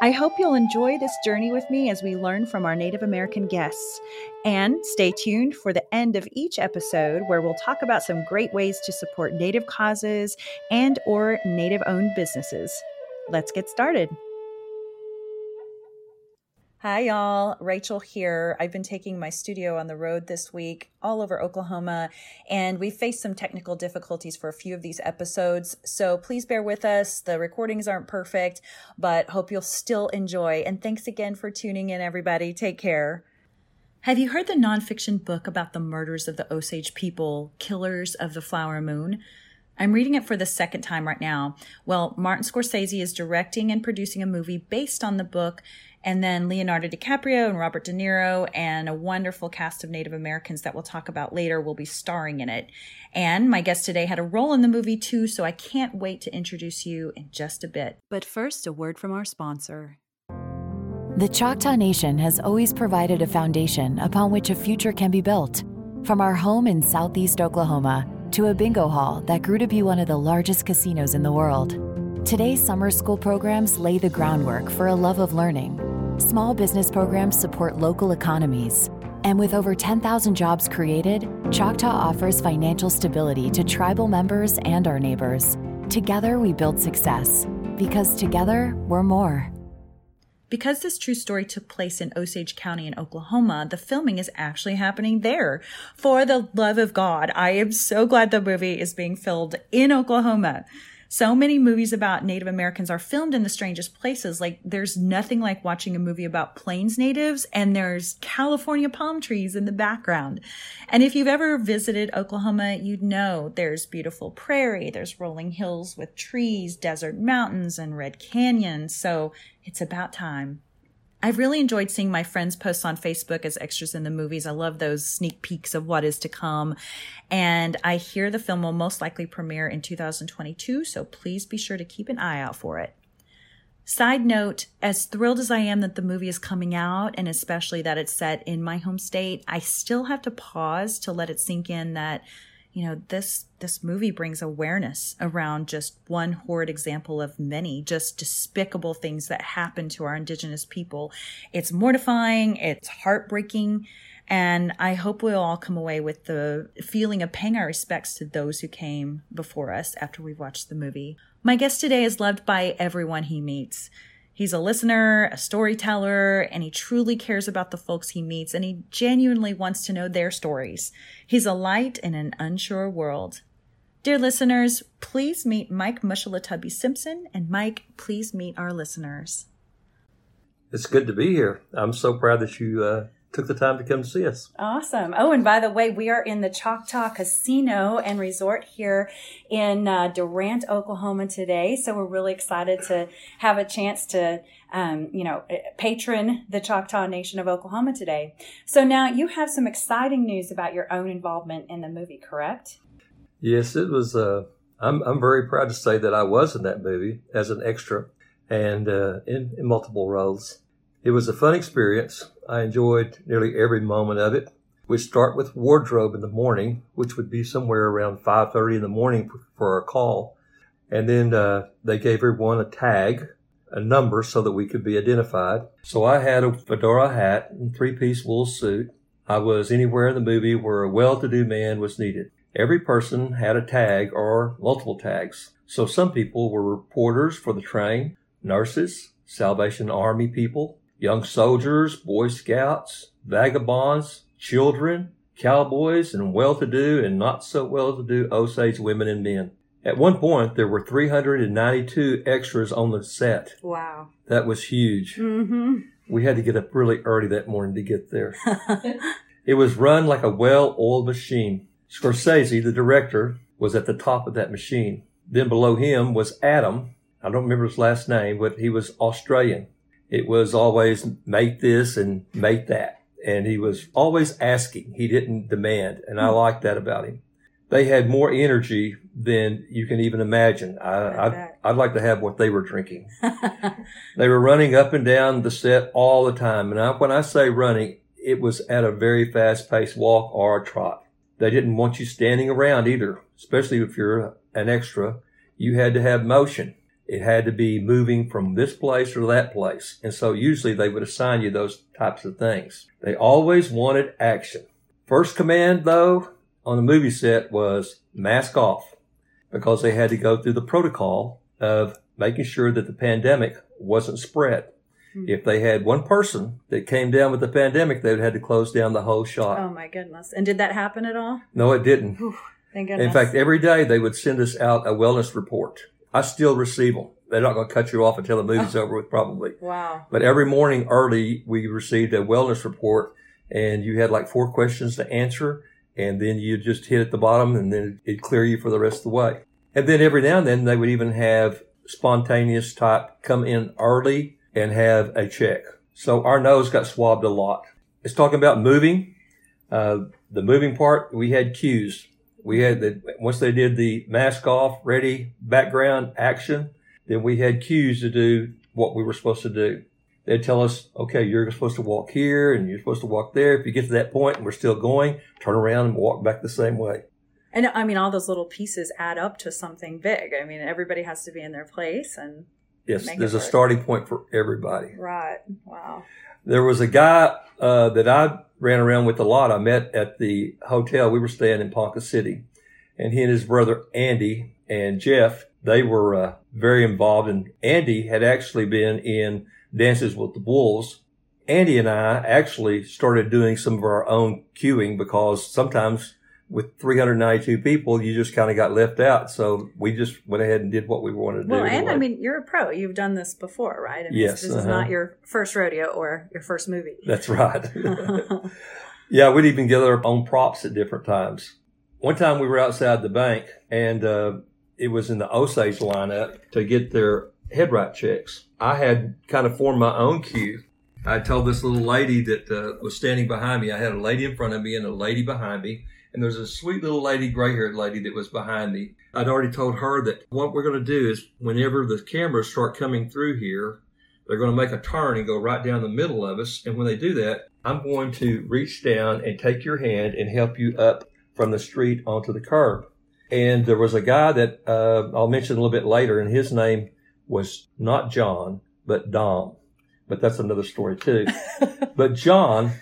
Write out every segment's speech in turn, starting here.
I hope you'll enjoy this journey with me as we learn from our Native American guests. And stay tuned for the end of each episode where we'll talk about some great ways to support Native causes and or Native owned businesses. Let's get started. Hi, y'all. Rachel here. I've been taking my studio on the road this week all over Oklahoma, and we faced some technical difficulties for a few of these episodes. So please bear with us. The recordings aren't perfect, but hope you'll still enjoy. And thanks again for tuning in, everybody. Take care. Have you heard the nonfiction book about the murders of the Osage people, Killers of the Flower Moon? I'm reading it for the second time right now. Well, Martin Scorsese is directing and producing a movie based on the book, and then Leonardo DiCaprio and Robert De Niro and a wonderful cast of Native Americans that we'll talk about later will be starring in it. And my guest today had a role in the movie too, so I can't wait to introduce you in just a bit. But first, a word from our sponsor. The Choctaw Nation has always provided a foundation upon which a future can be built. From our home in southeast Oklahoma to a bingo hall that grew to be one of the largest casinos in the world. Today's summer school programs lay the groundwork for a love of learning Small business programs support local economies. And with over 10,000 jobs created, Choctaw offers financial stability to tribal members and our neighbors. Together, we build success. Because together, we're more. Because this true story took place in Osage County in Oklahoma, the filming is actually happening there. For the love of God, I am so glad the movie is being filmed in Oklahoma. So many movies about Native Americans are filmed in the strangest places. Like there's nothing like watching a movie about Plains natives and there's California palm trees in the background. And if you've ever visited Oklahoma, you'd know there's beautiful prairie, there's rolling hills with trees, desert mountains, and red canyons. So it's about time. I've really enjoyed seeing my friends post on Facebook as extras in the movies. I love those sneak peeks of what is to come. And I hear the film will most likely premiere in 2022, so please be sure to keep an eye out for it. Side note, as thrilled as I am that the movie is coming out, and especially that it's set in my home state, I still have to pause to let it sink in that you know this this movie brings awareness around just one horrid example of many just despicable things that happen to our indigenous people. It's mortifying it's heartbreaking and i hope we'll all come away with the feeling of paying our respects to those who came before us after we've watched the movie. My guest today is loved by everyone he meets He's a listener, a storyteller, and he truly cares about the folks he meets and he genuinely wants to know their stories. He's a light in an unsure world. Dear listeners, please meet Mike Mushalatubby Simpson, and Mike, please meet our listeners. It's good to be here. I'm so proud that you uh, took the time to come see us. Awesome. Oh, and by the way, we are in the Choctaw Casino and Resort here in uh, Durant, Oklahoma today. So we're really excited to have a chance to, um, you know, patron the Choctaw Nation of Oklahoma today. So now you have some exciting news about your own involvement in the movie, correct? Yes, it was. Uh, I'm I'm very proud to say that I was in that movie as an extra and uh, in, in multiple roles. It was a fun experience. I enjoyed nearly every moment of it. We start with wardrobe in the morning, which would be somewhere around 5:30 in the morning for our call, and then uh, they gave everyone a tag, a number, so that we could be identified. So I had a fedora hat and three-piece wool suit. I was anywhere in the movie where a well-to-do man was needed. Every person had a tag or multiple tags. So some people were reporters for the train, nurses, Salvation Army people, young soldiers, Boy Scouts, vagabonds, children, cowboys, and well-to-do and not so well-to-do Osage women and men. At one point, there were 392 extras on the set. Wow. That was huge. Mm-hmm. We had to get up really early that morning to get there. it was run like a well-oiled machine. Scorsese, the director, was at the top of that machine. Then below him was Adam. I don't remember his last name, but he was Australian. It was always make this and make that. And he was always asking. He didn't demand. And I hmm. liked that about him. they had more energy than you can even imagine. I, I'd. I'd like to have what they were drinking. They were running up and down the set all the time. And I, when I say running, it was at a very fast paced walk or a trot. They didn't want you standing around either, especially if you're an extra. You had to have motion. It had to be moving from this place or that place. And so usually they would assign you those types of things. They always wanted action. First command though on the movie set was mask off because they had to go through the protocol of making sure that the pandemic wasn't spread. Hmm. If they had one person that came down with the pandemic, they would have had to close down the whole shot. oh my goodness. And did that happen at all? No, it didn't. Thank goodness. In fact, every day they would send us out a wellness report. I still receive them. They're not going to cut you off until the movie's over with, probably. wow. But every morning early, we received a wellness report, and you had like four questions to answer, and then you just hit at the bottom, and then it'd clear you for the rest of the way. And then every now and then they would even have spontaneous type come in early and have a check. So our nose got swabbed a lot. It's talking about moving. Uh, the moving part, we had cues. We had the, once they did the mask off, ready, background, action, then we had cues to do what we were supposed to do. They'd tell us, okay, you're supposed to walk here and you're supposed to walk there. If you get to that point and we're still going, turn around and walk back the same way. And I mean, all those little pieces add up to something big. I mean, everybody has to be in their place and Yes, there's a work. starting point for everybody. right. Wow. There was a guy uh, that I ran around with a lot. I met at the hotel. We were staying in Ponca City, and he and his brother Andy and Jeff they were uh, very involved. And Andy had actually been in Dances with the Wolves. Andy and I actually started doing some of our own cueing because sometimes with 392 people, you just kind of got left out. So we just went ahead and did what we wanted to Well, do. Well, and I mean, you're a pro. You've done this before, right? I mean, Yes, This is uh-huh. not your first rodeo or your first movie. that's right. Yeah, we'd even gather our own props at different times. One time we were outside the bank and uh, it was in the Osage lineup to get their headright checks. I had kind of formed my own queue. I told this little lady that uh, was standing behind me. I had a lady in front of me and a lady behind me. And there's a sweet little lady, gray haired lady that was behind me. I'd already told her that what we're going to do is whenever the cameras start coming through here, they're going to make a turn and go right down the middle of us. And when they do that, I'm going to reach down and take your hand and help you up from the street onto the curb. And there was a guy that uh, I'll mention a little bit later, and his name was not John, but Dom. But that's another story too. but John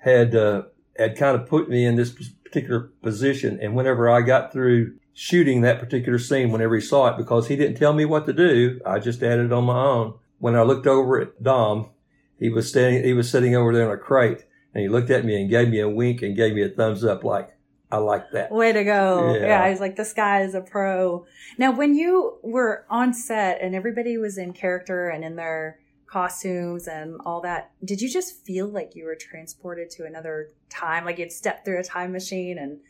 had uh, had kind of put me in this particular position, and whenever I got through shooting that particular scene, whenever he saw it, because he didn't tell me what to do, I just added it on my own. When I looked over at Dom, he was standing, he was sitting over there in a crate, and he looked at me and gave me a wink and gave me a thumbs up, like I like that. Way to go. Yeah. Yeah. I was like, this guy is a pro. Now, when you were on set and everybody was in character and in their costumes and all that, did you just feel like you were transported to another time? Like you'd stepped through a time machine and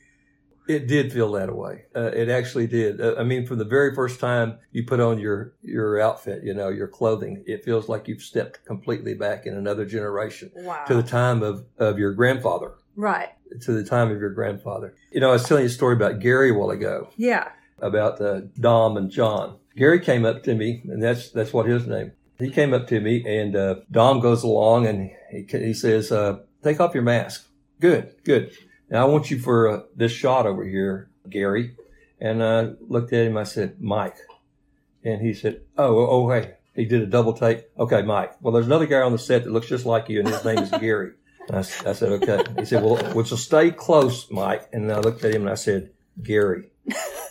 It did feel that way. Uh, it actually did. Uh, I mean, from the very first time you put on your your outfit, you know, your clothing, it feels like you've stepped completely back in another generation wow. to the time of of your grandfather, right. to the time of your grandfather. You know, I was telling you a story about Gary a while ago Yeah. about uh, Dom and John. Gary came up to me, and that's that's what his name. He came up to me, and uh, Dom goes along, and he he says, uh, "Take off your mask." Good, good. Now I want you for uh, this shot over here, Gary. And I looked at him. I said, "Mike," and he said, "Oh, oh, oh, hey." He did a double take. Okay, Mike. Well, there's another guy on the set that looks just like you, and his name is Gary. I, I said, okay. He said, well, well, so stay close, Mike. And I looked at him and I said, Gary.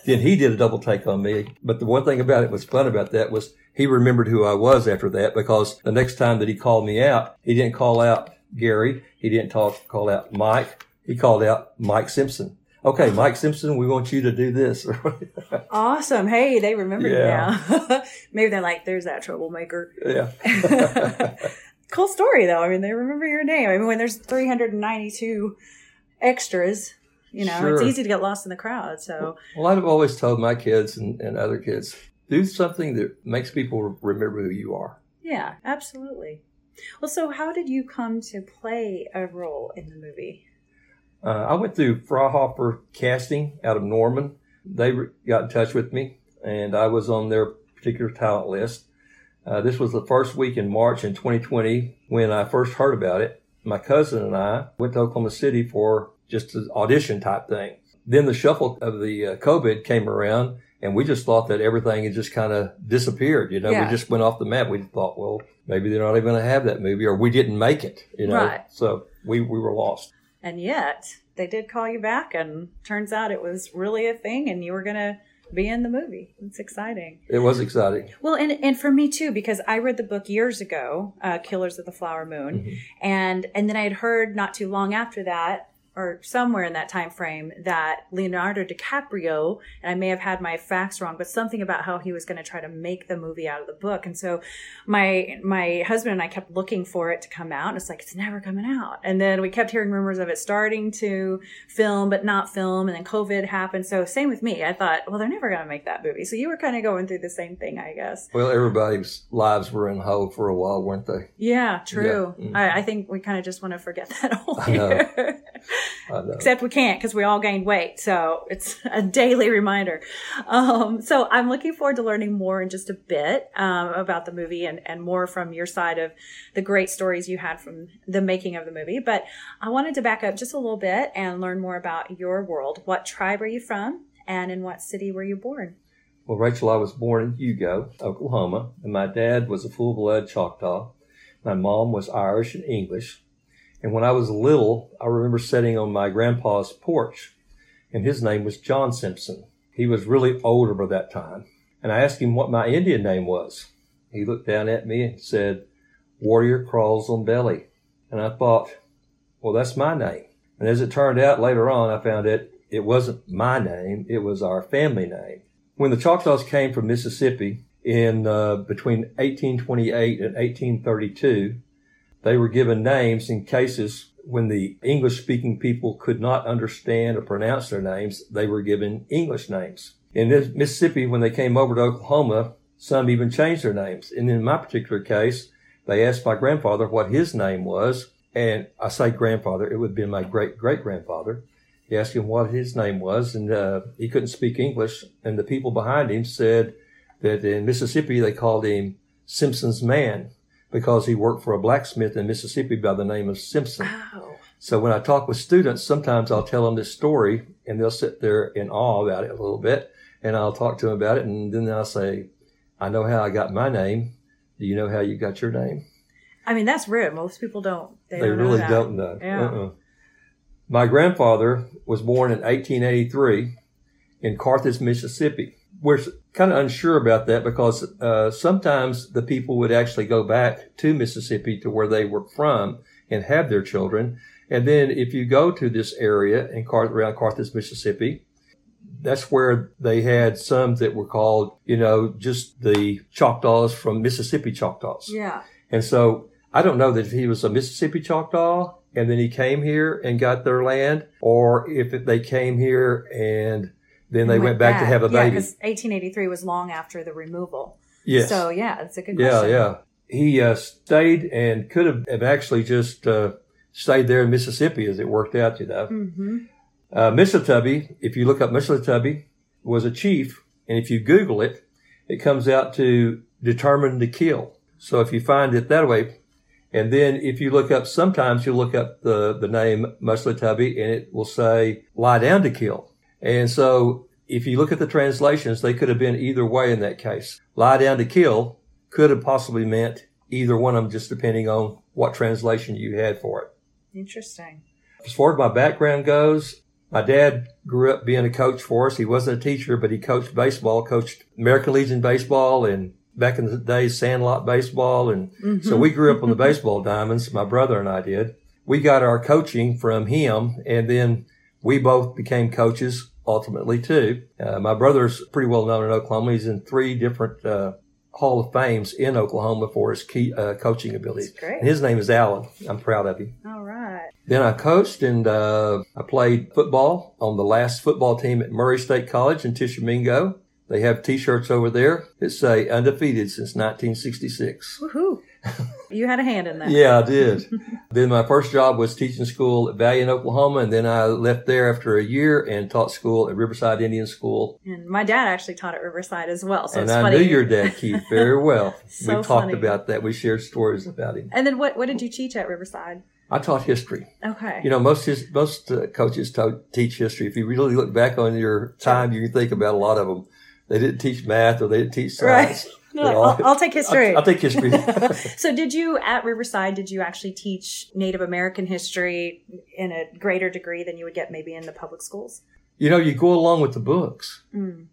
Then he did a double take on me. But the one thing about it was fun about that was he remembered who I was after that because the next time that he called me out, he didn't call out Gary. He didn't talk, call out Mike. He called out Mike Simpson. Okay, Mike Simpson, we want you to do this. Awesome. Hey, they remember Yeah. you now. Maybe they're like, there's that troublemaker. yeah. cool story though. I mean, they remember your name. I mean, when there's 392 extras, you know, Sure. it's easy to get lost in the crowd. So, Well, I've always told my kids and, and other kids, do something that makes people remember who you are. yeah, absolutely. Well, so how did you come to play a role in the movie? Uh, I went through Fraunhofer Casting out of Norman. They re- got in touch with me, and I was on their particular talent list. Uh, this was the first week in March in 2020 when I first heard about it. My cousin and I went to Oklahoma City for just an audition type thing. Then the shuffle of the uh, COVID came around, and we just thought that everything had just kind of disappeared. You know, Yeah. we just went off the map. We thought, well, maybe they're not even going to have that movie, or we didn't make it. You know, Right. so we we were lost. And yet they did call you back, and turns out it was really a thing, and you were going to be in the movie. It's exciting. It was exciting. Well, and and for me too, because I read the book years ago, uh, "Killers of the Flower Moon," Mm-hmm. and and then I had heard not too long after that, or somewhere in that time frame, that Leonardo DiCaprio, and I may have had my facts wrong, but something about how he was going to try to make the movie out of the book, and so my my husband and I kept looking for it to come out, and it's like it's never coming out, and then we kept hearing rumors of it starting to film but not film, and then COVID happened. So same with me. I thought, well, they're never going to make that movie. So you were kind of going through the same thing, I guess. Well, everybody's lives were in hold for a while, weren't they? Yeah, true. Yeah. Mhm. I, I think we kind of just want to forget that whole I know. year. Except we can't because we all gained weight. So it's a daily reminder. Um, so I'm looking forward to learning more in just a bit um, about the movie and, and more from your side of the great stories you had from the making of the movie. But I wanted to back up just a little bit and learn more about your world. What tribe are you from? And in what city were you born? Well, Rachel, I was born in Hugo, Oklahoma, and my dad was a full blood Choctaw. My mom was Irish and English. And when I was little, I remember sitting on my grandpa's porch, and his name was John Simpson. He was really older by that time. And I asked him what my Indian name was. He looked down at me and said, Warrior Crawls on Belly. And I thought, well, that's my name. And as it turned out later on, I found it, it wasn't my name, it was our family name. When the Choctaws came from Mississippi in uh, between 1828 and 1832, they were given names in cases when the English speaking people could not understand or pronounce their names, they were given English names. In Mississippi, when they came over to Oklahoma, some even changed their names. And in my particular case, they asked my grandfather what his name was. And I say grandfather, it would have been my great great grandfather. He asked him what his name was, and uh, he couldn't speak English. And the people behind him said that in Mississippi they called him Simpson's man because he worked for a blacksmith in Mississippi by the name of Simpson. Oh, So when I talk with students, sometimes I'll tell them this story and they'll sit there in awe about it a little bit and I'll talk to them about it and then I'll say, I know how I got my name. Do you know how you got your name? I mean, that's rare. Most people don't. They, They don't know really that. don't know. Yeah. Uh-uh. My grandfather was born in 1883 in Carthage, Mississippi. We're kind of unsure about that because uh, sometimes the people would actually go back to Mississippi to where they were from and have their children. And then if you go to this area in Car- around Carthage, Mississippi, that's where they had some that were called, you know, just the Choctaws from Mississippi Choctaws. Yeah. And so I don't know that if he was a Mississippi Choctaw and then he came here and got their land, or if they came here and then they went, back, to have a Yeah, baby. because 1883 was long after the removal. yes. So yeah, that's a good yeah, question. yeah. He uh, stayed and could have, have actually just uh, stayed there in Mississippi as it worked out, you know. Mm-hmm. Uh, Mushalatubby, if you look up Mushalatubby, was a chief, and if you Google it, it comes out to determine to kill. So if you find it that way, and then if you look up, sometimes you look up the, the name Mushalatubby, and it will say lie down to kill. And so if you look at the translations, they could have been either way in that case. Lie down to kill could have possibly meant either one of them, just depending on what translation you had for it. Interesting. As far as my background goes, my dad grew up being a coach for us. He wasn't a teacher, but he coached baseball, coached American Legion baseball and back in the day, Sandlot baseball. And mm-hmm. so we grew up on the baseball diamonds. My brother and I did. We got our coaching from him and then we both became coaches ultimately too. Uh, my brother's pretty well known in Oklahoma. He's in three different, uh, Hall of Fames in Oklahoma for his key, uh, coaching abilities. That's great. And his name is Alan. I'm proud of him. All right. Then I coached and uh, I played football on the last football team at Murray State College in Tishomingo. They have T-shirts over there that say undefeated since 1966. Woohoo. You had a hand in that. Yeah, I did. then my first job was teaching school at Valiant, Oklahoma, and then I left there after a year and taught school at Riverside Indian School. And my dad actually taught at Riverside as well. So and it's I funny. knew your dad, Keith, very well. So we talked funny. about that. We shared stories about him. And then what, what did you teach at Riverside? I taught history. Okay. You know, most his, most uh, coaches to- teach history. If you really look back on your time, you can think about a lot of them. They didn't teach math or they didn't teach science. You're I'll, I'll take history. I'll, I'll take history. so did you at Riverside, did you actually teach Native American history in a greater degree than you would get maybe in the public schools? you know, you go along with the books. Mm.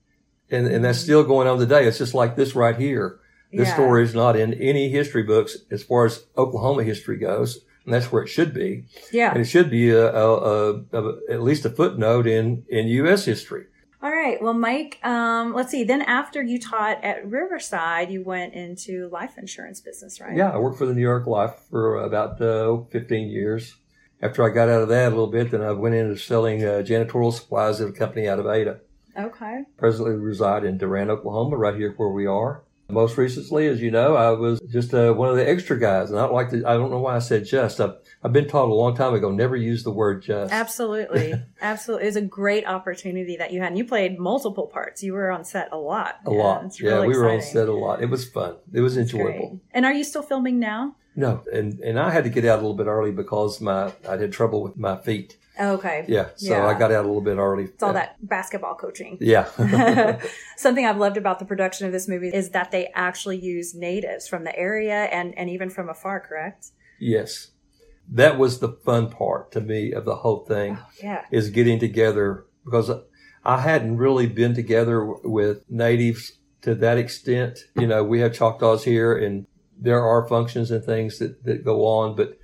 And, and that's still going on today. It's just like this right here. This Yeah. story is not in any history books as far as Oklahoma history goes. And that's where it should be. Yeah. And it should be a, a, a, a, at least a footnote in, in U.S. history. All right. Well, Mike, um, let's see. Then after you taught at Riverside, you went into life insurance business, right? Yeah, I worked for the New York Life for about uh, 15 years. After I got out of that a little bit, then I went into selling uh, janitorial supplies at a company out of Ada. Okay. Presently reside in Durant, Oklahoma, right here where we are. Most recently, as you know, I was just uh, one of the extra guys, and I don't like to. I don't know why I said just. I've, I've been taught a long time ago never use the word just. Absolutely. Absolutely. It was a great opportunity that you had. And you played multiple parts. You were on set a lot. A Yeah, lot. Yeah, really we were on set a lot. It was fun. It was It's enjoyable. great. And are you still filming now? No, and and I had to get out a little bit early because my I had trouble with my feet. Okay. Yeah, so Yeah. I got out a little bit early. It's all that basketball coaching. Yeah. Something I've loved about the production of this movie is that they actually use natives from the area and, and even from afar, correct? yes, that was the fun part to me of the whole thing oh, Yeah. is getting together because I hadn't really been together with natives to that extent. You know, we have Choctaws here, and there are functions and things that that go on, but.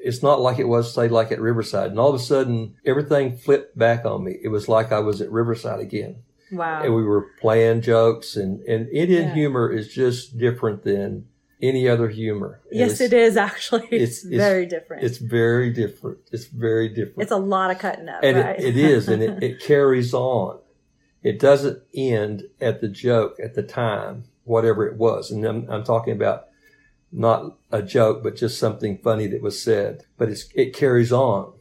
It's not like it was, say, like at Riverside. And all of a sudden, everything flipped back on me. It was like I was at Riverside again. Wow. and we were playing jokes and, and Indian Yeah. humor is just different than any other humor. yes, It's- actually. It's, it's- it's- very different. It's very different. It's very different. It's a lot of cutting up, and right? it, it is, and it, it carries on. It doesn't end at the joke at the time, whatever it was. And I'm, I'm talking about not a joke, but just something funny that was said. But it's, it carries on.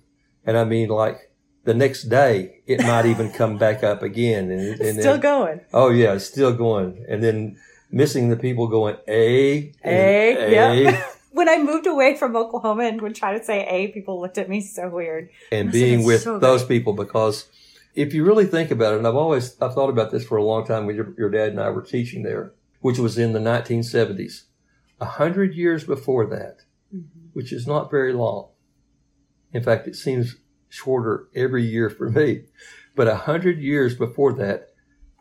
And I mean, like the next day, it might even come back up again. And, and Still then- going. Oh yeah, it's still going. And then missing the people going A, A, yep. When I moved away from Oklahoma and would try to say A, people looked at me so weird. and being with so those great." people because if you really think about it, and I've always I've thought about this for a long time when your, your dad and I were teaching there, which was in the 1970s, a hundred years before that, Mm-hmm. which is not very long. In fact, it seems shorter every year for me. But a hundred years before that,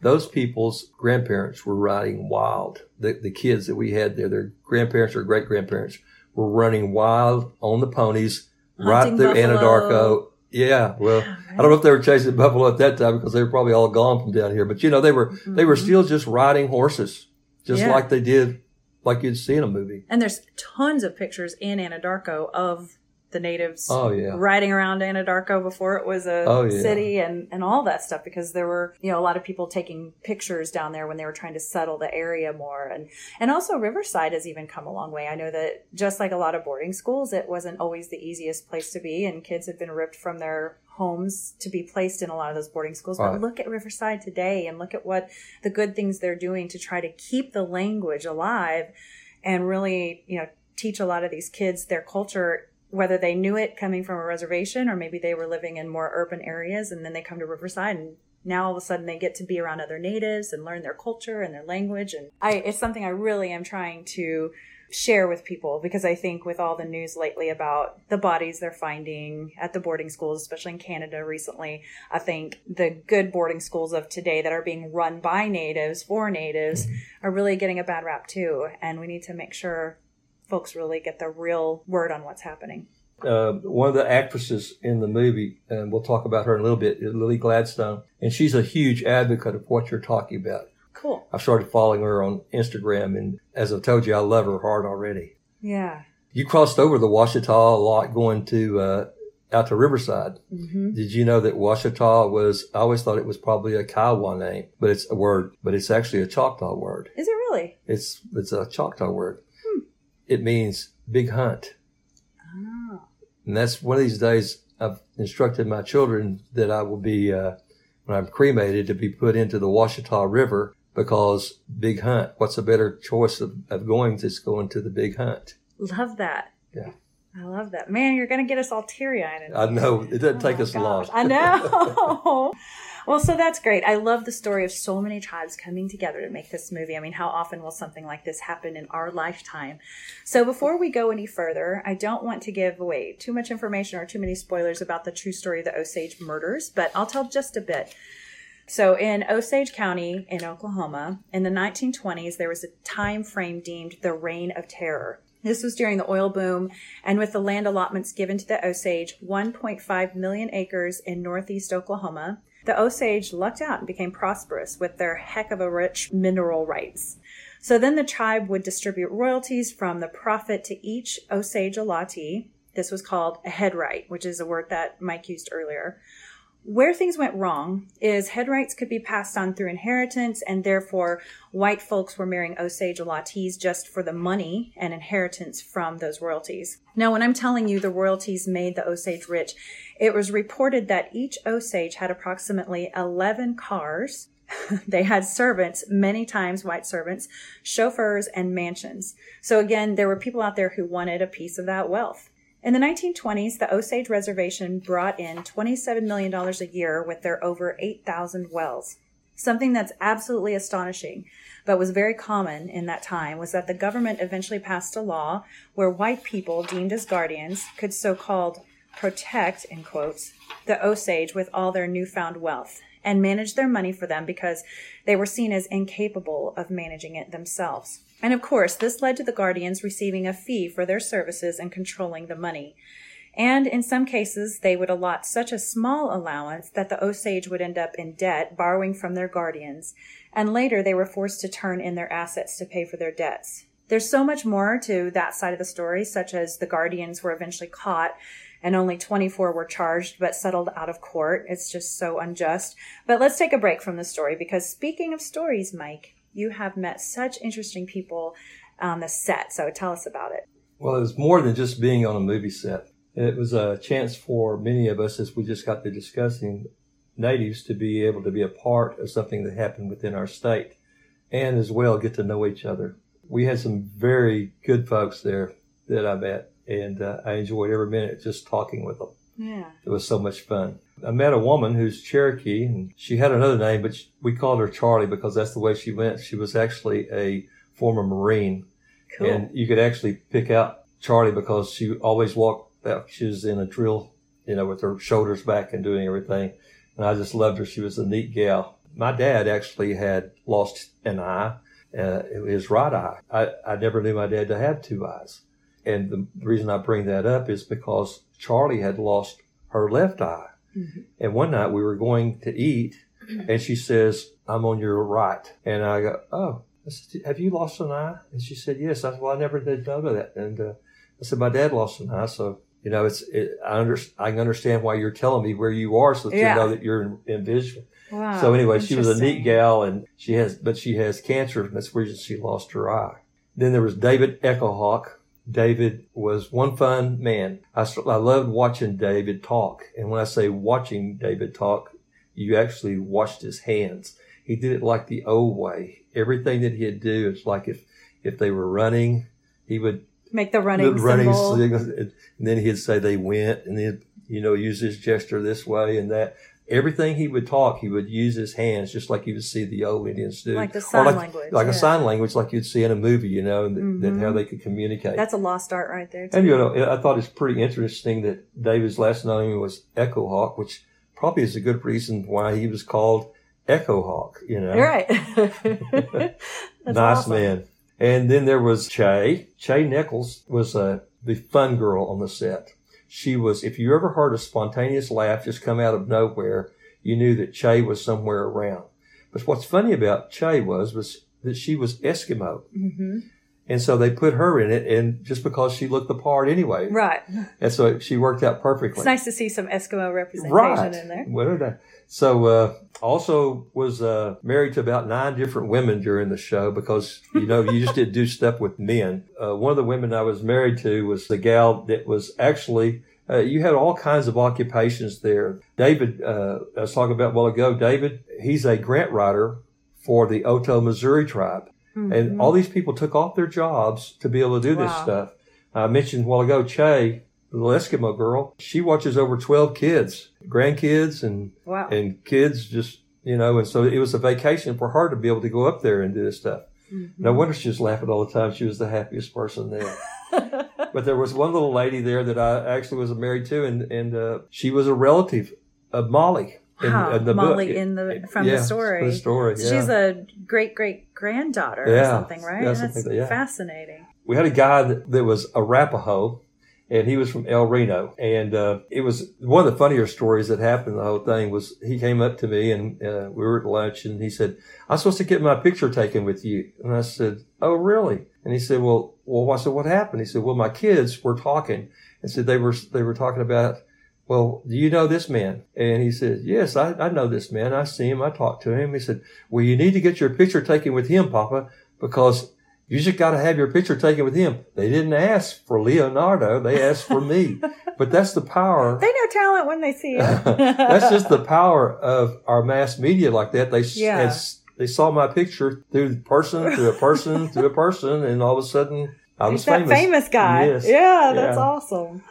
those people's grandparents were riding wild. The, the kids that we had there, their grandparents or great grandparents were running wild on the ponies right through. Anadarko. Yeah, well, I don't know if they were chasing buffalo at that time because they were probably all gone from down here. But you know, they were they were still just riding horses, just Mm-hmm. Yeah. like they did, like you'd see in a movie. And there's tons of pictures in Anadarko of the natives Oh yeah, riding around Anadarko before it was a Oh, yeah. city and, and all that stuff because there were, you know, a lot of people taking pictures down there when they were trying to settle the area more. And, and also Riverside has even come a long way. I know that just like a lot of boarding schools, it wasn't always the easiest place to be and kids have been ripped from their homes to be placed in a lot of those boarding schools. But Right. look at Riverside today and look at what the good things they're doing to try to keep the language alive and really, you know, teach a lot of these kids their culture, whether they knew it coming from a reservation or maybe they were living in more urban areas and then they come to Riverside and now all of a sudden they get to be around other natives and learn their culture and their language. And I, it's something I really am trying to share with people because I think with all the news lately about the bodies they're finding at the boarding schools, especially in Canada recently, I think the good boarding schools of today that are being run by natives for natives mm-hmm. are really getting a bad rap too. And we need to make sure folks really get the real word on what's happening. uh, one of the actresses in the movie, and we'll talk about her in a little bit, is Lily Gladstone, and she's a huge advocate of what you're talking about. Cool. I've started following her on Instagram, and as I've told you, I love her hard already. Yeah. You crossed over the Washita a lot going to uh, out to Riverside. hmm Did you know that Washita was? I always thought it was probably a Kiowa name, but it's a word, but it's actually a Choctaw word. Is it really? It's it's a Choctaw word. It means big hunt. Oh. And that's one of these days I've instructed my children that I will be, uh, when I'm cremated, to be put into the Washita River because big hunt. What's a better choice of, of going to going to the big hunt? Love that. Yeah. I love that. Man, you're going to get us all teary eyed. I know it doesn't take Oh my us long. I know. well, so that's great. I love the story of so many tribes coming together to make this movie. I mean, how often will something like this happen in our lifetime? So before we go any further, I don't want to give away too much information or too many spoilers about the true story of the Osage murders, but I'll tell just a bit. So in Osage County in Oklahoma, in the 1920s, there was a time frame deemed the Reign of Terror. This was during the oil boom, and with the land allotments given to the Osage, 1.5 million acres in northeast Oklahoma, the Osage lucked out and became prosperous with their heck of a rich mineral rights. So then the tribe would distribute royalties from the profit to each Osage allottee. This was called a head right, which is a word that Mike used earlier. Where things went wrong is head rights could be passed on through inheritance, and therefore white folks were marrying Osage allottees just for the money and inheritance from those royalties. Now, when I'm telling you the royalties made the Osage rich, it was reported that each Osage had approximately 11 cars. they had servants, many times white servants, chauffeurs, and mansions. So again, there were people out there who wanted a piece of that wealth. In the 1920s, the Osage Reservation brought in $27 million a year with their over 8,000 wells. Something that's absolutely astonishing, but was very common in that time, was that the government eventually passed a law where white people deemed as guardians could so called protect, in quotes, the Osage with all their newfound wealth and manage their money for them because they were seen as incapable of managing it themselves. And of course, this led to the guardians receiving a fee for their services and controlling the money. And in some cases, they would allot such a small allowance that the Osage would end up in debt, borrowing from their guardians. And later, they were forced to turn in their assets to pay for their debts. There's so much more to that side of the story, such as the guardians were eventually caught and only 24 were charged but settled out of court. It's just so unjust. But let's take a break from the story because speaking of stories, Mike, you have met such interesting people on the set. So tell us about it. Well, it was more than just being on a movie set. It was a chance for many of us, as we just got to discussing, natives to be able to be a part of something that happened within our state and as well get to know each other. We had some very good folks there that I met and uh, I enjoyed every minute just talking with them. Yeah. It was so much fun. I met a woman who's Cherokee and she had another name, but she, we called her Charlie because that's the way she went. She was actually a former Marine Cool. and you could actually pick out Charlie because she always walked out. She was in a drill, you know, with her shoulders back and doing everything. And I just loved her. She was a neat gal. My dad actually had lost an eye, uh, his right eye. I, I never knew my dad to have two eyes. And the reason I bring that up is because Charlie had lost her left eye. And one night we were going to eat and she says, I'm on your right. And I go, Oh, I said, have you lost an eye? And she said, yes. I said, well, I never did know that. And uh, I said, my dad lost an eye. So, you know, it's, it, I, under, I can understand why you're telling me where you are so that Yeah. you know that you're in, in vision. Wow. So anyway, she was a neat gal and she has, but she has cancer. And that's where she lost her eye. Then there was David Echohawk. David was one fun man. I, I loved watching David talk. And when I say watching David talk, you actually watched his hands. He did it like the old way. Everything that he'd do, it's like if, if they were running, he would Make the running the running signals, and then he'd say they went, and then you know use his gesture this way and that. Everything he would talk, he would use his hands, just like you would see the old Indians do, Like the sign language, like yeah. a sign language, like you'd see in a movie, you know, and Mhm. how they could communicate. That's a lost art right there. Too. and you know, I thought it's pretty interesting that David's last name was Echo Hawk, which probably is a good reason why he was called Echo Hawk. You know, You're right. Nice awesome. man. And then there was Che. Che Nichols was uh, the fun girl on the set. She was, if you ever heard a spontaneous laugh just come out of nowhere, you knew that Che was somewhere around. But what's funny about Che was, was that she was Eskimo. hmm And so they put her in it, and just because she looked the part anyway, Right. and so she worked out perfectly. It's nice to see some Eskimo representation right. in there. What are they? So uh, also was uh, married to about nine different women during the show because you know you just didn't do stuff with men. Uh, one of the women I was married to was the gal that was actually. Uh, you had all kinds of occupations there. David, uh, I was talking about a while ago. David, he's a grant writer for the Oto Missouri tribe, and all these people took off their jobs to be able to do this stuff. I mentioned a while ago, Che, the Eskimo girl. She watches over twelve kids, grandkids, and Wow. and kids just you know and so it was a vacation for her to be able to go up there and do this stuff no wonder she was laughing all the time she was the happiest person there but there was one little lady there that i actually was married to and and uh, she was a relative of mollie in, Wow, in the Mollie book. in the from Yeah, the story. the story So yeah. She's a great great granddaughter or something, right? yeah, That's something like that, yeah. fascinating. we had a guy that, that was Arapaho, and he was from El Reno. And uh, it was one of the funnier stories that happened. The whole thing was he came up to me and uh, we were at lunch, and he said, "I'm supposed to get my picture taken with you." And I said, "Oh, really?" And he said, "Well, well." I said, "What happened?" He said, "Well, my kids were talking and said they were they were talking about." Well, do you know this man? And he said, Yes, I, I know this man. I see him. I talked to him. He said, Well, you need to get your picture taken with him, Papa, because you just got to have your picture taken with him. They didn't ask for Leonardo. They asked for me. but that's the power. They know talent when they see it. that's just the power of our mass media like that. They, Yeah. they saw my picture through person, through a person, through a person, and all of a sudden I was He's that famous. famous guy. Yes. Yeah, that's Yeah. awesome.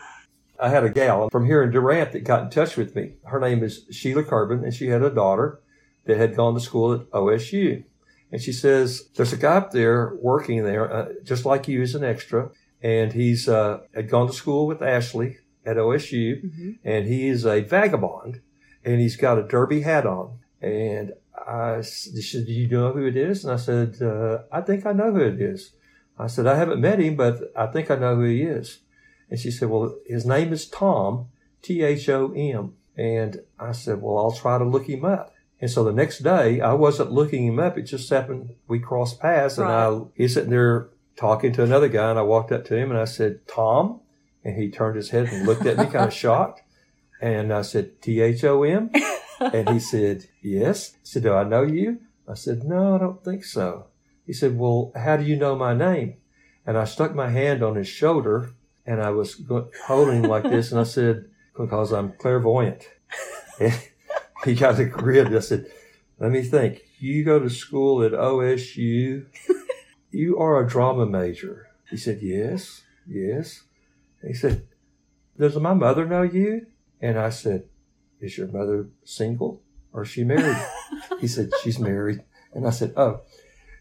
I had a gal from here in Durant that got in touch with me. Her name is Sheila Kerbin, and she had a daughter that had gone to school at OSU. And she says, There's a guy up there working there, uh, just like you as an extra. And he's uh, had gone to school with Ashley at OSU, and he is a vagabond, and he's got a derby hat on. And I said, Do you know who it is? And I said, uh, I think I know who it is. I said, I haven't met him, but I think I know who he is. And she said, Well, his name is Tom, T H O M. And I said, Well, I'll try to look him up. And so the next day, I wasn't looking him up. It just happened we crossed paths, and I he's sitting there talking to another guy, and I walked up to him and I said, Tom, and he turned his head and looked at me, kind of shocked. And I said, T H O M, and he said, Yes. I said, Do I know you? I said, No, I don't think so. He said, Well, how do you know my name? And I stuck my hand on his shoulder and I was go- holding like this, and I said, "Because I'm clairvoyant." And he got a grin. I said, "Let me think. You go to school at OSU. You are a drama major." He said, "Yes, yes." And he said, "Does my mother know you?" And I said, "Is your mother single or is she married?" he said, "She's married." And I said, "Oh."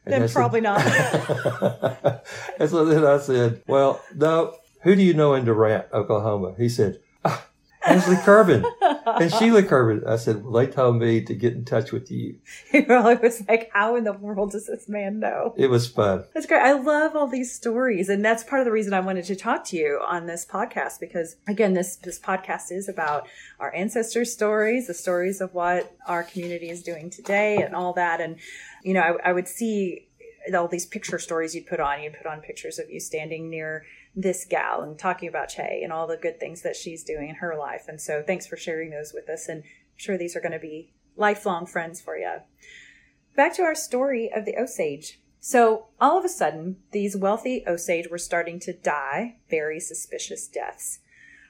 And Then I said- probably not. and so then I said, Well, no, who do you know in Durant, Oklahoma? He said, ah, Ashley Kerbin and Sheila Kerbin. I said, Well, they told me to get in touch with you. He probably was like, How in the world does this man know? It was fun. That's great. I love all these stories, and that's part of the reason I wanted to talk to you on this podcast because, again, this this podcast is about our ancestors' stories, the stories of what our community is doing today, and all that. And you know, I, I would see all these picture stories you'd put on. You'd put on pictures of you standing near this gal and talking about Che and all the good things that she's doing in her life. And so, thanks for sharing those with us. And I'm sure these are going to be lifelong friends for you back to our story of the Osage. So, all of a sudden, these wealthy Osage were starting to die very suspicious deaths.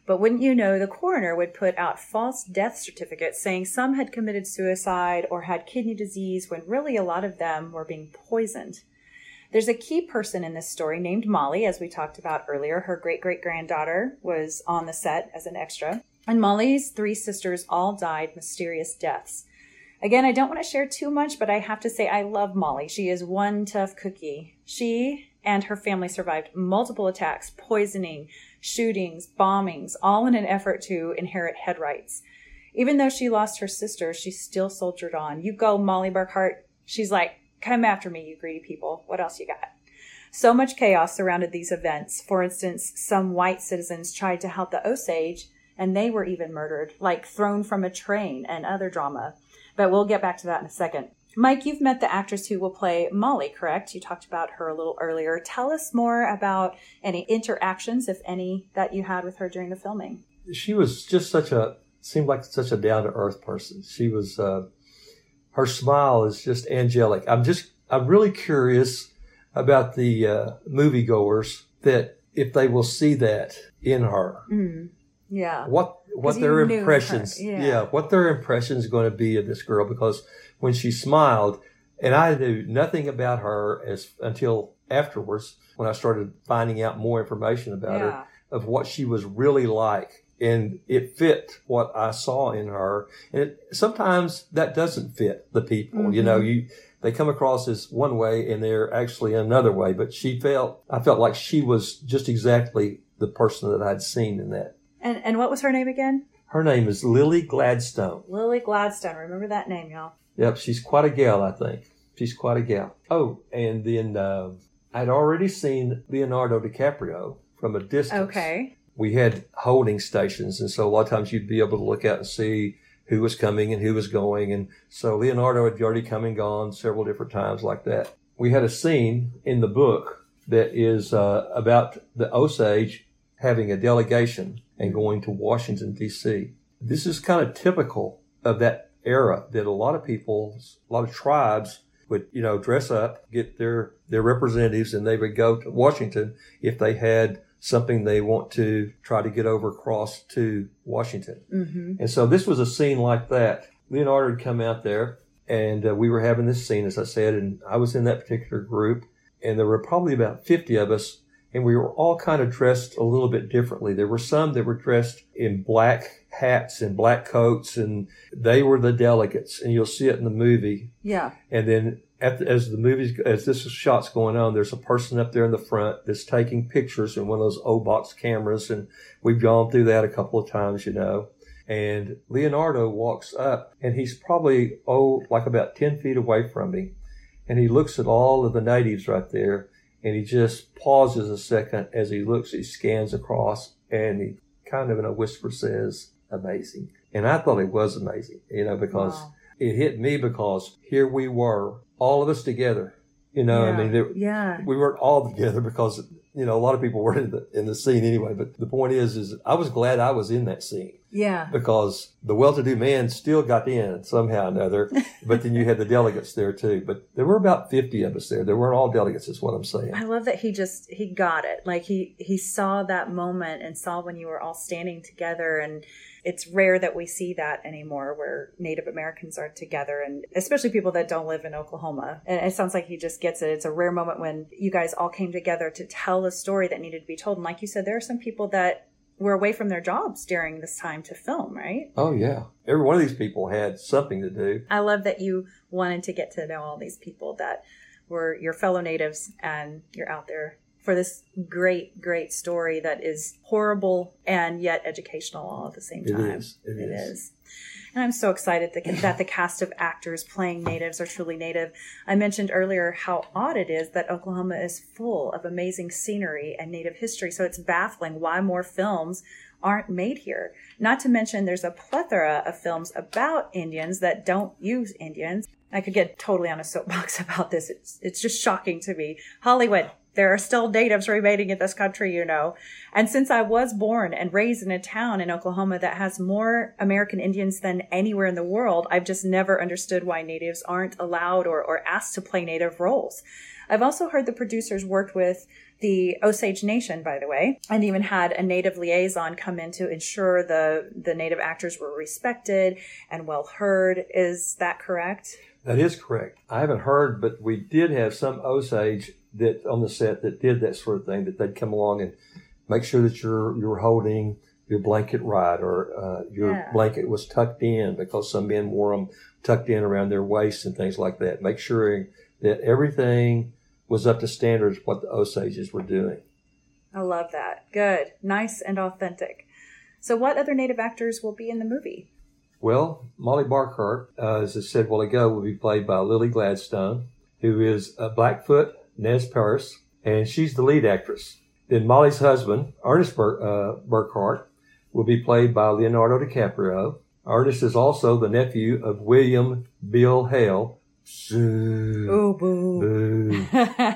But wouldn't you know, the coroner would put out false death certificates saying some had committed suicide or had kidney disease when really a lot of them were being poisoned. There's a key person in this story named Mollie, as we talked about earlier. Her great great granddaughter was on the set as an extra. And Mollie's three sisters all died mysterious deaths. Again, I don't want to share too much, but I have to say I love Mollie. She is one tough cookie. She and her family survived multiple attacks, poisoning, shootings, bombings, all in an effort to inherit head rights. Even though she lost her sister, she still soldiered on. You go, Mollie Burkhart. She's like, come after me, you greedy people. What else you got? So much chaos surrounded these events. For instance, some white citizens tried to help the Osage, and they were even murdered, like thrown from a train and other drama. But we'll get back to that in a second. Mike, you've met the actress who will play Mollie, correct? You talked about her a little earlier. Tell us more about any interactions, if any, that you had with her during the filming. She was just such a seemed like such a down to earth person. She was uh, her smile is just angelic. I'm just I'm really curious about the uh, moviegoers that if they will see that in her. Mm. Yeah. What what their impressions yeah. yeah. what their impressions going to be of this girl because when she smiled and I knew nothing about her as until afterwards when I started finding out more information about yeah. her of what she was really like and it fit what I saw in her and it, sometimes that doesn't fit the people mm-hmm. you know mm-hmm. you they come across as one way and they're actually another way but she felt I felt like she was just exactly the person that I'd seen in that and and what was her name again? Her name is Lily Gladstone. Lily Gladstone. Remember that name, y'all. Yep, she's quite a gal, I think. She's quite a gal. Oh, and then uh, I'd already seen Leonardo DiCaprio from a distance. Okay. We had holding stations, and so a lot of times you'd be able to look out and see who was coming and who was going. And so Leonardo had already come and gone several different times like that. We had a scene in the book that is uh, about the Osage having a delegation and going to Washington, D.C. This is kind of typical of that era that a lot of people, a lot of tribes would, you know, dress up, get their, their representatives, and they would go to Washington if they had something they want to try to get over across to Washington. Mm-hmm. And so this was a scene like that. Leonardo had come out there and uh, we were having this scene, as I said, and I was in that particular group and there were probably about 50 of us and we were all kind of dressed a little bit differently. There were some that were dressed in black hats and black coats, and they were the delegates, and you'll see it in the movie. Yeah. And then the, as the movie, as this shot's going on, there's a person up there in the front that's taking pictures in one of those O box cameras, and we've gone through that a couple of times, you know. And Leonardo walks up, and he's probably oh like about ten feet away from me, and he looks at all of the natives right there and he just pauses a second as he looks, he scans across, and he kind of in a whisper says, amazing. And I thought it was amazing, you know, because wow. it hit me because here we were, all of us together. You know, yeah. I mean, there, yeah, we weren't all together because you know a lot of people were in the in the scene anyway. But the point is, is I was glad I was in that scene yeah. Because the well-to-do man still got in somehow or another, but then you had the delegates there too. But there were about 50 of us there. There weren't all delegates is what I'm saying. I love that he just, he got it. Like he, he saw that moment and saw when you were all standing together and it's rare that we see that anymore where Native Americans are together and especially people that don't live in Oklahoma. And it sounds like he just gets it. It's a rare moment when you guys all came together to tell a story that needed to be told. And like you said, there are some people that were away from their jobs during this time to film, right? Oh, yeah. Every one of these people had something to do. I love that you wanted to get to know all these people that were your fellow natives and you're out there for this great, great story that is horrible and yet educational all at the same time. It is. It, it is. is. And I'm so excited that, that the cast of actors playing natives are truly native. I mentioned earlier how odd it is that Oklahoma is full of amazing scenery and native history. So it's baffling why more films aren't made here. Not to mention there's a plethora of films about Indians that don't use Indians. I could get totally on a soapbox about this. It's, it's just shocking to me. Hollywood, there are still natives remaining in this country, you know. And since I was born and raised in a town in Oklahoma that has more American Indians than anywhere in the world, I've just never understood why natives aren't allowed or, or asked to play native roles. I've also heard the producers worked with the Osage Nation, by the way, and even had a native liaison come in to ensure the, the native actors were respected and well heard. Is that correct? That is correct. I haven't heard, but we did have some Osage that on the set that did that sort of thing that they'd come along and make sure that you're you're holding your blanket right or uh, your yeah. blanket was tucked in because some men wore them tucked in around their waists and things like that. Make sure that everything was up to standards what the Osages were doing. I love that. Good, nice, and authentic. So, what other Native actors will be in the movie? Well, Mollie Burkhart, uh, as I said a while ago, will be played by Lily Gladstone, who is a Blackfoot Nez Perce, and she's the lead actress. Then Mollie's husband, Ernest Bur- uh, Burkhart, will be played by Leonardo DiCaprio. Ernest is also the nephew of William Bill Hale, Sue. Oh, boo. Boo.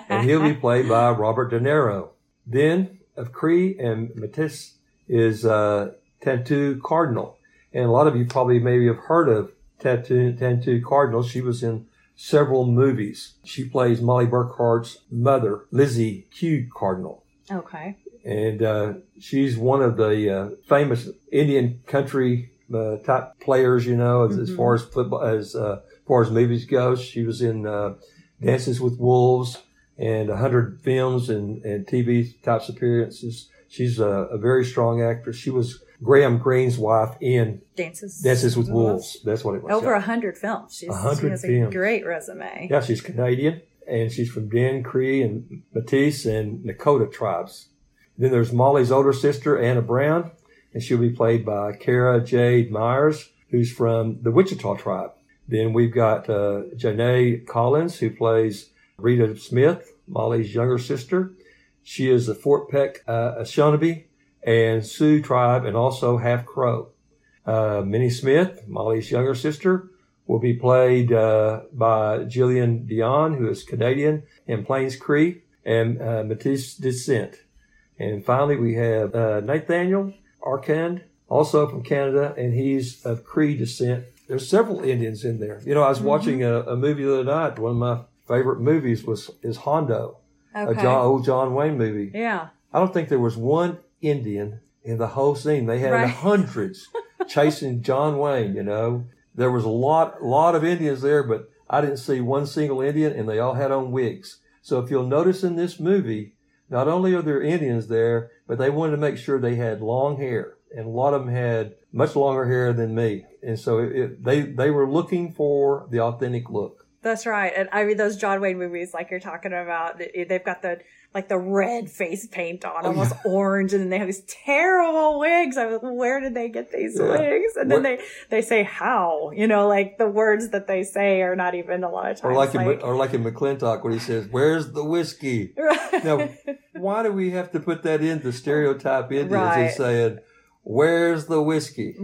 and he'll be played by Robert De Niro. Then of Cree and Métis is uh, Tantoo Cardinal. And a lot of you probably maybe have heard of Tantoo, Tantoo Cardinal. She was in several movies. She plays Mollie Burkhart's mother, Lizzie Q Cardinal. Okay. And uh, she's one of the uh, famous Indian country uh, type players, you know, as, as far as football, as uh, far as movies go. She was in uh, Dances with Wolves and a hundred films and, and TV types appearances. She's a, a very strong actress. She was Graham Greene's wife in Dances. Dances with Wolves. That's what it was. Over a hundred films. She's, A she hundred has a films. great resume. Yeah, she's Canadian, and she's from Dan Cree and Métis and Nakota tribes. Then there's Mollie's older sister, Anna Brown, and she'll be played by Kara Jade Myers, who's from the Wichita tribe. Then we've got uh, Janae Collins, who plays Rita Smith, Mollie's younger sister. She is a Fort Peck uh, and Sioux tribe, and also half Crow. Uh, Minnie Smith, Mollie's younger sister, will be played uh, by Jillian Dion, who is Canadian and Plains Cree, and uh, Métis Descent. And finally, we have uh, Nathaniel Arcand, also from Canada, and he's of Cree descent. There's several Indians in there. You know, I was watching a, a movie the other night. One of my favorite movies was is Hondo, a John, old John Wayne movie. Yeah. I don't think there was one Indian in the whole scene. They had Right. hundreds chasing John Wayne, you know. There was a lot lot of Indians there, but I didn't see one single Indian and they all had on wigs. So if you'll notice in this movie, not only are there Indians there, but they wanted to make sure they had long hair. And a lot of them had much longer hair than me. And so it, it, they, they were looking for the authentic look. That's right. And I mean, those John Wayne movies, like you're talking about, they- they've got the, like the red face paint on, Oh, almost orange, and then they have these terrible wigs. I was, where did they get these Yeah. wigs? And then they, they say how, you know, like the words that they say are not even a lot of times. Or like, in, or like in McLintock when he says, where's the whiskey? Now, why do we have to put that in to stereotype Indians Right. and saying, "Where's the whiskey?"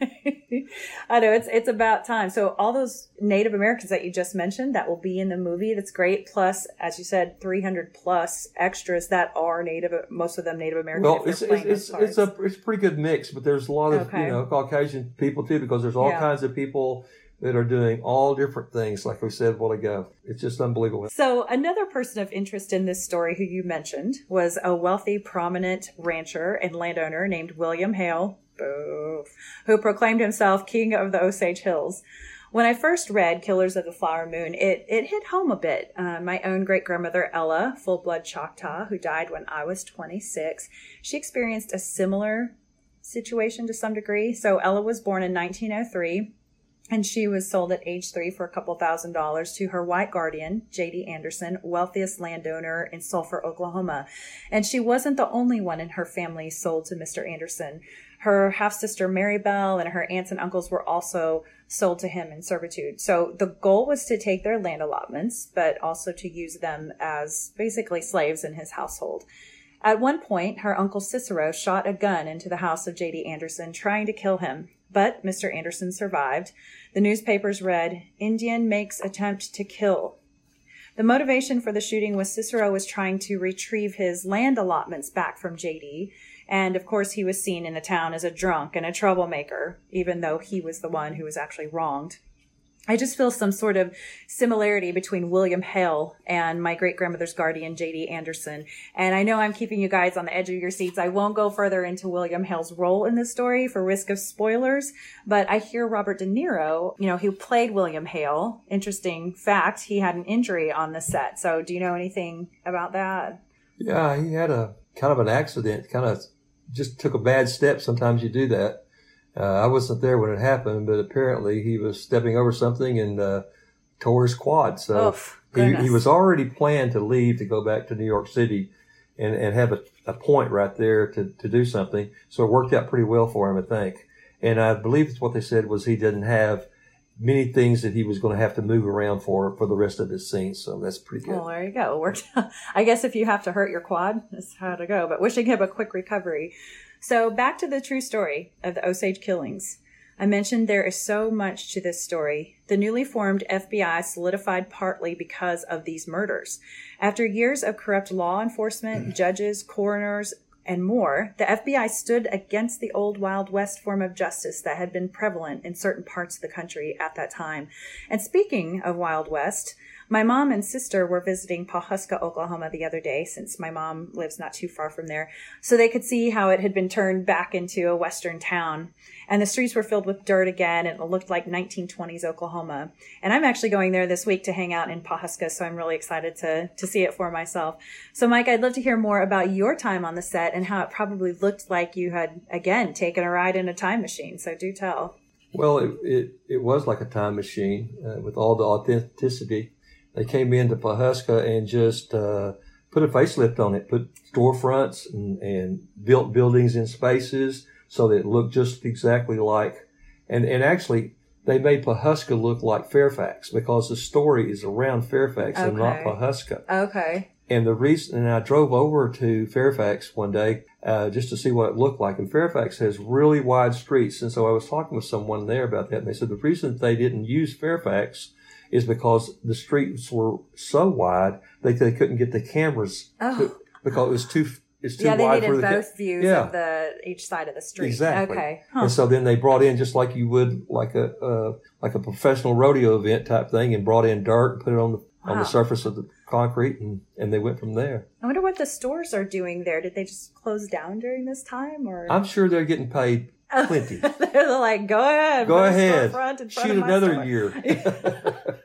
I know it's it's about time. So all those Native Americans that you just mentioned that will be in the movie, that's great. Plus, as you said, three hundred plus extras that are Native, most of them Native American. Well, it's it's it's, it's a it's a pretty good mix, but there's a lot of Okay. you know Caucasian people too because there's all Yeah. kinds of people that are doing all different things. Like we said a while ago, it's just unbelievable. So another person of interest in this story who you mentioned was a wealthy, prominent rancher and landowner named William Hale, boo, who proclaimed himself king of the Osage Hills. When I first read Killers of the Flower Moon, it, it hit home a bit. Uh, my own great grandmother, Ella, full blood Choctaw, who died when I was 26, she experienced a similar situation to some degree. So Ella was born in 1903 and she was sold at age three for a couple thousand dollars to her white guardian, J.D. Anderson, wealthiest landowner in Sulphur, Oklahoma. And she wasn't the only one in her family sold to Mr. Anderson. Her half sister, Mary Bell, and her aunts and uncles were also sold to him in servitude. So the goal was to take their land allotments, but also to use them as basically slaves in his household. At one point, her uncle Cicero shot a gun into the house of J.D. Anderson, trying to kill him. But Mr. Anderson survived. The newspapers read, Indian makes attempt to kill. The motivation for the shooting was Cicero was trying to retrieve his land allotments back from JD. And of course, he was seen in the town as a drunk and a troublemaker, even though he was the one who was actually wronged. I just feel some sort of similarity between William Hale and my great grandmother's guardian, J.D. Anderson. And I know I'm keeping you guys on the edge of your seats. I won't go further into William Hale's role in this story for risk of spoilers, but I hear Robert De Niro, you know, who played William Hale. Interesting fact, he had an injury on the set. So do you know anything about that? Yeah, he had a kind of an accident. Kind of just took a bad step. Sometimes you do that. Uh, I wasn't there when it happened, but apparently he was stepping over something and uh, tore his quad. So Oof, he, he was already planned to leave to go back to New York City and, and have a, a point right there to, to do something. So it worked out pretty well for him, I think. And I believe what they said was he didn't have many things that he was going to have to move around for for the rest of his scenes. So that's pretty good. Well, there you go. It worked. I guess if you have to hurt your quad, that's how to go. But wishing him a quick recovery. So back to the true story of the Osage killings. I mentioned there is so much to this story. The newly formed FBI solidified partly because of these murders. After years of corrupt law enforcement, judges, coroners, and more, the FBI stood against the old Wild West form of justice that had been prevalent in certain parts of the country at that time. And speaking of Wild West, my mom and sister were visiting Pawhuska, Oklahoma the other day, since my mom lives not too far from there, so they could see how it had been turned back into a western town. And the streets were filled with dirt again, and it looked like 1920s Oklahoma. And I'm actually going there this week to hang out in Pawhuska, so I'm really excited to, to see it for myself. So, Mike, I'd love to hear more about your time on the set and how it probably looked like you had, again, taken a ride in a time machine. So, do tell. Well, it, it, it was like a time machine uh, with all the authenticity they came into Pawhuska and just uh, put a facelift on it, put storefronts and, and built buildings in spaces so that it looked just exactly like, and, and actually they made Pawhuska look like Fairfax because the story is around Fairfax okay. and not Pawhuska. Okay. And the reason, and I drove over to Fairfax one day uh, just to see what it looked like. And Fairfax has really wide streets. And so I was talking with someone there about that. And they said the reason they didn't use Fairfax is because the streets were so wide that they couldn't get the cameras oh. to, because it was too it's too yeah, they wide needed both views yeah. of the each side of the street. Exactly. Okay. Huh. And so then they brought in just like you would like a uh, like a professional rodeo event type thing, and brought in dirt and put it on the wow. on the surface of the concrete, and and they went from there. I wonder what the stores are doing there. Did they just close down during this time, or I'm sure they're getting paid plenty. they're like, go ahead, go ahead, shoot another store. year.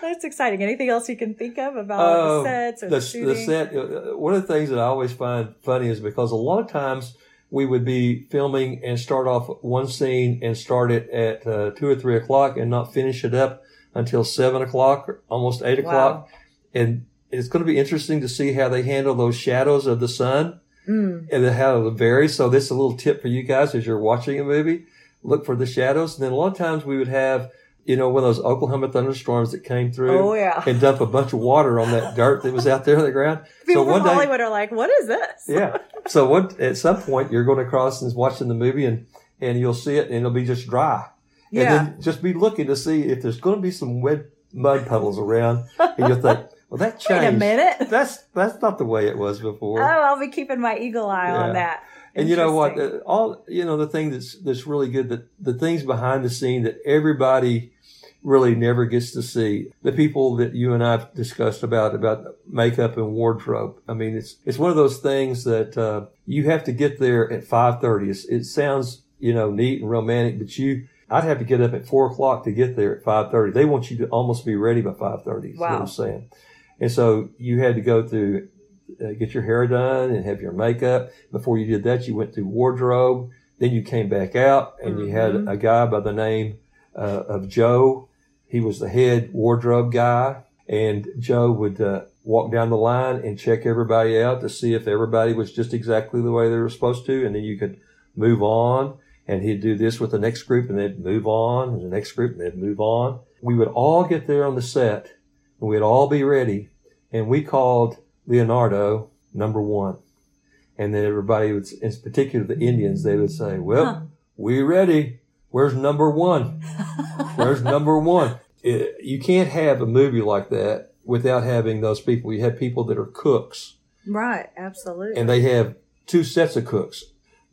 That's exciting. Anything else you can think of about uh, the sets or the, the shooting? The set. Uh, one of the things that I always find funny is because a lot of times we would be filming and start off one scene and start it at uh, two or three o'clock and not finish it up until seven o'clock, almost eight o'clock. Wow. And it's going to be interesting to see how they handle those shadows of the sun mm. and how it varies. So this is a little tip for you guys as you're watching a movie. Look for the shadows. And then a lot of times we would have you know, one of those Oklahoma thunderstorms that came through oh, yeah. and dump a bunch of water on that dirt that was out there on the ground. People so one from day, Hollywood are like, what is this? yeah. So what, at some point you're going across and watching the movie and, and you'll see it and it'll be just dry. Yeah. And then just be looking to see if there's going to be some wet mud puddles around and you'll think, well, that changed. Wait a minute. That's, that's not the way it was before. Oh, I'll be keeping my eagle eye yeah. on that. And you know what? All, you know, the thing that's, that's really good that the things behind the scene that everybody really never gets to see. The people that you and I've discussed about, about makeup and wardrobe. I mean, it's, it's one of those things that, uh, you have to get there at 5.30. it sounds, you know, neat and romantic, but you, I'd have to get up at four o'clock to get there at 5.30. They want you to almost be ready by 5.30. Wow. what I'm saying. And so you had to go through, uh, get your hair done and have your makeup. Before you did that, you went through wardrobe. Then you came back out and mm-hmm. you had mm-hmm. a guy by the name uh, of Joe he was the head wardrobe guy, and Joe would uh, walk down the line and check everybody out to see if everybody was just exactly the way they were supposed to, and then you could move on. And he'd do this with the next group, and they'd move on, and the next group, and they'd move on. We would all get there on the set, and we'd all be ready, and we called Leonardo number one. And then everybody would, in particular the Indians, they would say, well, huh. we ready. Where's number one? Where's number one? it, you can't have a movie like that without having those people. You have people that are cooks. Right, absolutely. And they have two sets of cooks.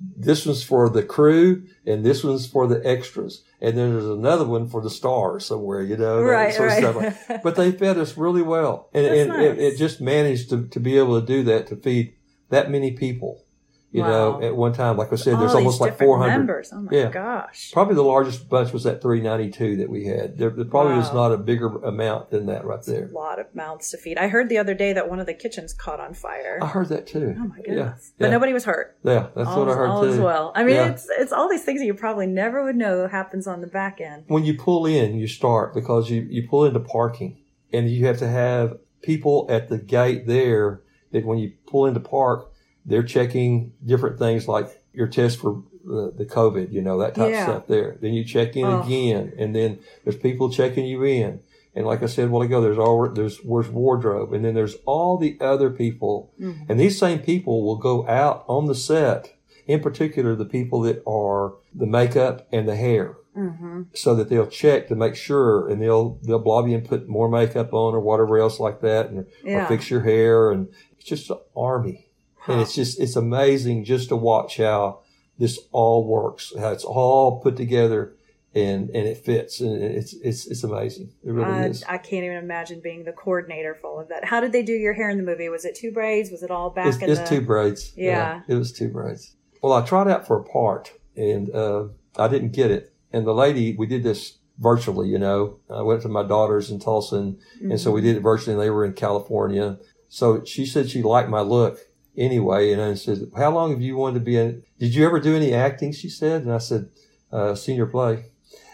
This one's for the crew and this one's for the extras. And then there's another one for the stars somewhere, you know. Right, right. but they fed us really well. And, and nice. it, it, just managed to, to be able to do that to feed that many people. You wow. know, at one time, like I said, there's almost like 400 members. Oh my yeah. gosh! Probably the largest bunch was that 392 that we had. There, there probably wow. was not a bigger amount than that right there. a lot of mouths to feed. I heard the other day that one of the kitchens caught on fire. I heard that too. Oh my goodness! Yeah. But yeah. nobody was hurt. Yeah, that's all what I heard all too. As well. I mean, it's it's all these things that you probably never would know happens on the back end. When you pull in, you start because you you pull into parking, and you have to have people at the gate there that when you pull into park they're checking different things like your test for the, the COVID, you know, that type yeah. of stuff there. Then you check in oh. again, and then there's people checking you in. And like I said a while ago, there's all there's where's wardrobe, and then there's all the other people, mm-hmm. and these same people will go out on the set in particular the people that are the makeup and the hair. Mm-hmm. So that they'll check to make sure, and they'll they'll blob you and put more makeup on or whatever else like that, and Yeah. or fix your hair, and it's just an army, and it's just it's amazing just to watch how this all works, how it's all put together, and and it fits, and it's it's it's amazing. It really I, is. I can't even imagine being the coordinator for all of that. How did they do your hair in the movie? Was it two braids? Was it all back It's, in it's the? two braids. Yeah. it was two braids. Well, I tried out for a part, and uh, I didn't get it. And the lady, we did this virtually. You know, I went to my daughters in Tulsa, and, and so we did it virtually. And they were in California. So she said she liked my look anyway, and I said, "How long have you wanted to be in? Did you ever do any acting?" She said, and I said, uh, "Senior play."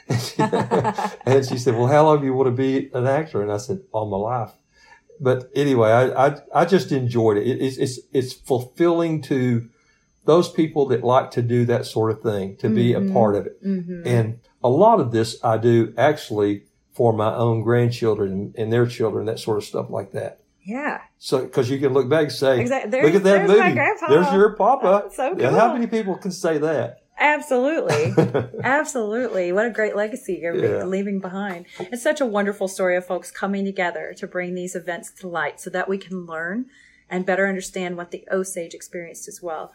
and she said, "Well, how long do you want to be an actor?" And I said, "All my life." But anyway, I I, I just enjoyed it. it. It's it's it's fulfilling to those people that like to do that sort of thing to be a part of it. Mhm. And a lot of this I do actually for my own grandchildren and, and their children, that sort of stuff like that. Yeah. So, because you can look back and say, Exactly. "Look at that There's- movie. there's my grandpa." There's your papa." That's so Yeah, how many people can say that? Absolutely. Absolutely. What a great legacy you're Yeah. leaving behind. It's such a wonderful story of folks coming together to bring these events to light so that we can learn and better understand what the Osage experienced as well.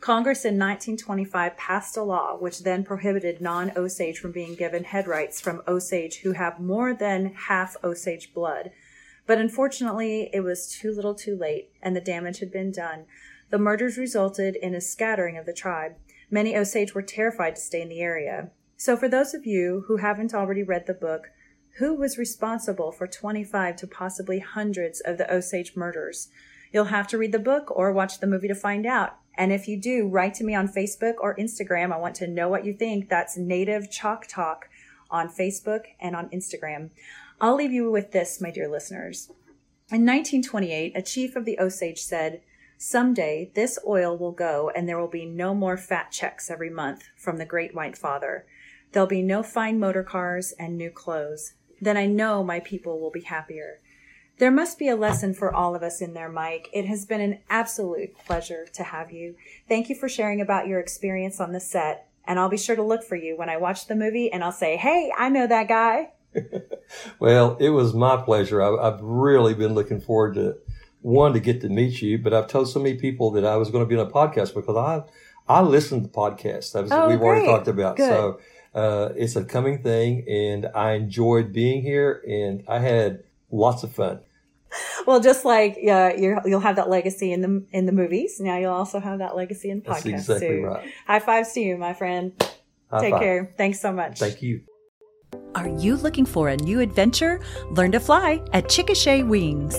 Congress in 1925 passed a law which then prohibited non Osage from being given head rights from Osage who have more than half Osage blood. But unfortunately, it was too little too late, and the damage had been done. The murders resulted in a scattering of the tribe. Many Osage were terrified to stay in the area. So, for those of you who haven't already read the book, who was responsible for 25 to possibly hundreds of the Osage murders? You'll have to read the book or watch the movie to find out. And if you do, write to me on Facebook or Instagram. I want to know what you think. That's Native ChocTalk on Facebook and on Instagram. I'll leave you with this, my dear listeners. In 1928, a chief of the Osage said, Someday this oil will go and there will be no more fat checks every month from the great white father. There'll be no fine motor cars and new clothes. Then I know my people will be happier. There must be a lesson for all of us in there, Mike. It has been an absolute pleasure to have you. Thank you for sharing about your experience on the set. And I'll be sure to look for you when I watch the movie and I'll say, Hey, I know that guy. Well, it was my pleasure. I, I've really been looking forward to one to get to meet you, but I've told so many people that I was going to be on a podcast because I I listen to podcasts. That was Oh, we've already talked about. Good. So uh, it's a coming thing, and I enjoyed being here, and I had lots of fun. Well, just like uh, you're, you'll have that legacy in the in the movies, now you'll also have that legacy in That's podcasts exactly too. right. High fives to you, my friend. High Take five. care. Thanks so much. Thank you. Are you looking for a new adventure? Learn to fly at Chickasha Wings.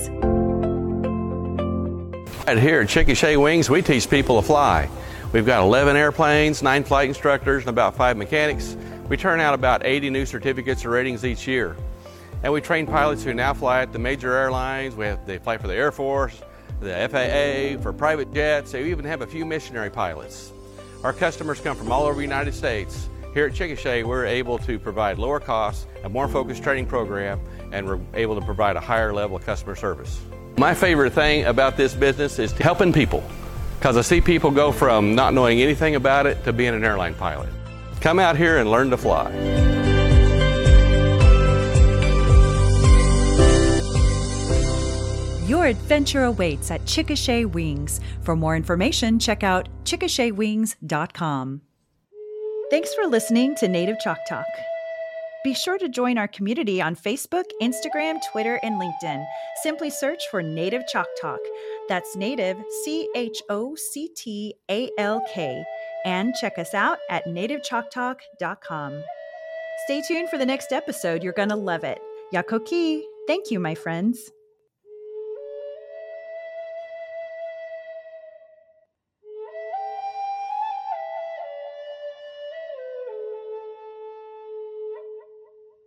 Right here at Chickasha Wings, we teach people to fly. We've got 11 airplanes, 9 flight instructors, and about 5 mechanics. We turn out about 80 new certificates or ratings each year. And we train pilots who now fly at the major airlines. We have, they fly for the Air Force, the FAA, for private jets. They even have a few missionary pilots. Our customers come from all over the United States. Here at Chickasha, we're able to provide lower costs, a more focused training program, and we're able to provide a higher level of customer service. My favorite thing about this business is helping people because I see people go from not knowing anything about it to being an airline pilot. Come out here and learn to fly. Your adventure awaits at Chickasha Wings. For more information, check out chickashawings.com. Thanks for listening to Native ChocTalk. Be sure to join our community on Facebook, Instagram, Twitter, and LinkedIn. Simply search for Native Chalk Talk. That's Native, C H O C T A L K. And check us out at nativechoctalk.com. Stay tuned for the next episode. You're going to love it. Yakoke. Thank you, my friends.